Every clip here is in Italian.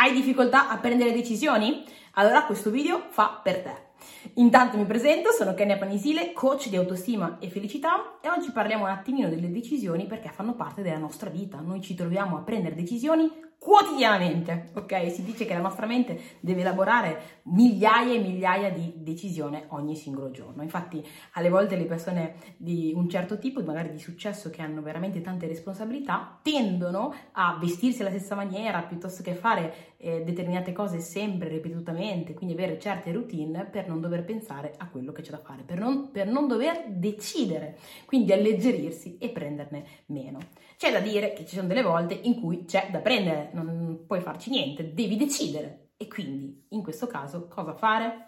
Hai difficoltà a prendere decisioni? Allora questo video fa per te. Intanto mi presento, sono Kenia Panisile, coach di autostima e felicità e oggi parliamo un attimino delle decisioni perché fanno parte della nostra vita. Noi ci troviamo a prendere decisioni quotidianamente, ok? Si dice che la nostra mente deve elaborare migliaia e migliaia di decisioni ogni singolo giorno. Infatti, alle volte le persone di un certo tipo, magari di successo, che hanno veramente tante responsabilità, tendono a vestirsi alla stessa maniera piuttosto che fare eh, determinate cose sempre ripetutamente, quindi avere certe routine per non dover pensare a quello che c'è da fare, per non, per non dover decidere, quindi alleggerirsi e prenderne meno. C'è da dire che ci sono delle volte in cui c'è da prendere, non puoi farci niente, devi decidere. E quindi, in questo caso, cosa fare?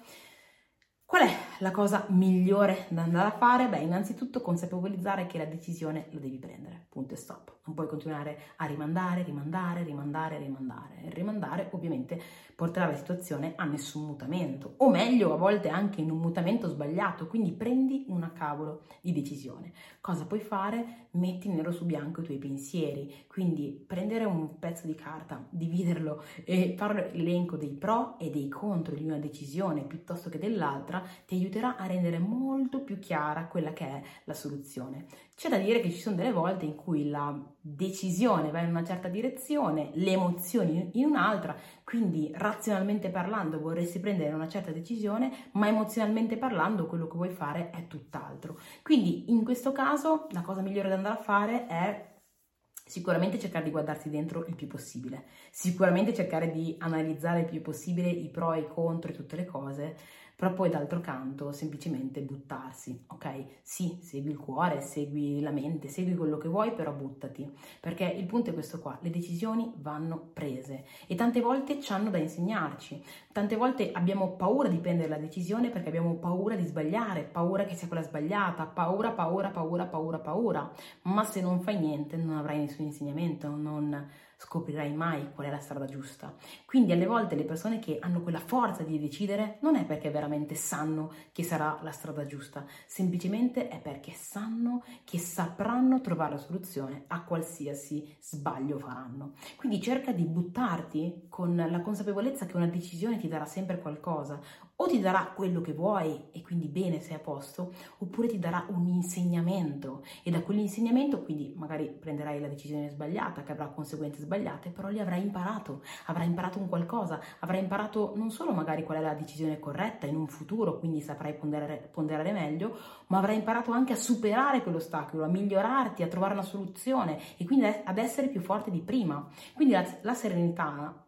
Qual è la cosa migliore da andare a fare? Beh, innanzitutto consapevolizzare che la decisione la devi prendere, punto e stop. Non puoi continuare a rimandare, rimandare, rimandare, rimandare. Il rimandare ovviamente porterà la situazione a nessun mutamento, o meglio, a volte anche in un mutamento sbagliato, quindi prendi una cavolo di decisione. Cosa puoi fare? Metti nero su bianco i tuoi pensieri, quindi prendere un pezzo di carta, dividerlo e fare l'elenco dei pro e dei contro di una decisione piuttosto che dell'altra, ti aiuterà a rendere molto più chiara quella che è la soluzione. C'è da dire che ci sono delle volte in cui la decisione va in una certa direzione, le emozioni in un'altra, quindi razionalmente parlando vorresti prendere una certa decisione, ma emozionalmente parlando quello che vuoi fare è tutt'altro. Quindi in questo caso la cosa migliore da andare a fare è Sicuramente cercare di guardarsi dentro il più possibile, sicuramente cercare di analizzare il più possibile i pro e i contro e tutte le cose, però poi d'altro canto semplicemente buttarsi, ok? Sì, segui il cuore, segui la mente, segui quello che vuoi, però buttati, perché il punto è questo qua, le decisioni vanno prese. E tante volte ci hanno da insegnarci, tante volte abbiamo paura di prendere la decisione perché abbiamo paura di sbagliare, paura che sia quella sbagliata, paura, paura, paura, paura, paura, ma se non fai niente non avrai nessun insegnamento, non scoprirai mai qual è la strada giusta. Quindi alle volte le persone che hanno quella forza di decidere non è perché veramente sanno che sarà la strada giusta, semplicemente è perché sanno che sapranno trovare la soluzione a qualsiasi sbaglio faranno. Quindi cerca di buttarti con la consapevolezza che una decisione ti darà sempre qualcosa, o ti darà quello che vuoi e quindi bene sei a posto, oppure ti darà un insegnamento e da quell'insegnamento quindi magari prenderai la decisione sbagliata che avrà conseguenze sbagliate, però lì avrai imparato, avrai imparato un qualcosa, avrai imparato non solo magari qual è la decisione corretta in un futuro, quindi saprai ponderare, ponderare meglio, ma avrai imparato anche a superare quell'ostacolo, a migliorarti, a trovare una soluzione e quindi ad essere più forte di prima. Quindi la, la serenità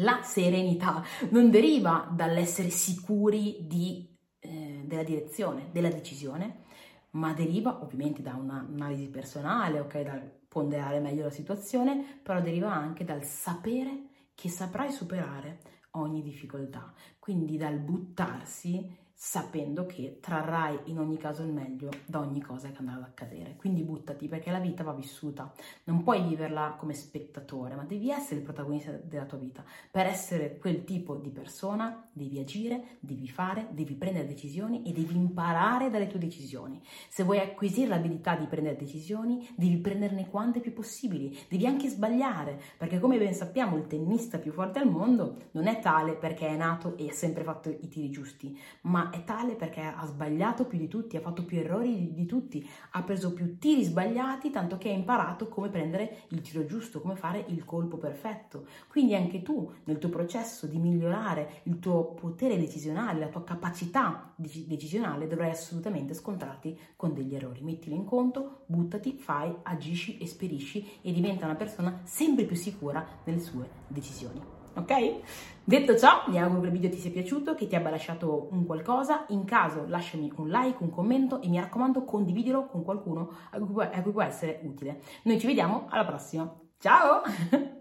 la serenità non deriva dall'essere sicuri di, eh, della direzione, della decisione, ma deriva ovviamente da un'analisi personale, ok, dal ponderare meglio la situazione, però deriva anche dal sapere che saprai superare ogni difficoltà, quindi dal buttarsi sapendo che trarrai in ogni caso il meglio da ogni cosa che andrà ad accadere. Quindi buttati perché la vita va vissuta, non puoi viverla come spettatore, ma devi essere il protagonista della tua vita. Per essere quel tipo di persona devi agire, devi fare, devi prendere decisioni e devi imparare dalle tue decisioni. Se vuoi acquisire l'abilità di prendere decisioni, devi prenderne quante più possibili, devi anche sbagliare, perché come ben sappiamo il tennista più forte al mondo non è tale perché è nato e ha sempre fatto i tiri giusti, ma è tale perché ha sbagliato più di tutti, ha fatto più errori di, tutti, ha preso più tiri sbagliati, tanto che ha imparato come prendere il tiro giusto, come fare il colpo perfetto. Quindi anche tu, nel tuo processo di migliorare il tuo potere decisionale, la tua capacità decisionale, dovrai assolutamente scontrarti con degli errori. Mettili in conto, buttati, fai, agisci, esperisci e diventa una persona sempre più sicura nelle sue decisioni ok? Detto ciò, mi auguro che il video ti sia piaciuto, che ti abbia lasciato un qualcosa. In caso, lasciami un like, un commento e mi raccomando, condividilo con qualcuno a cui, può essere utile. Noi ci vediamo alla prossima. Ciao!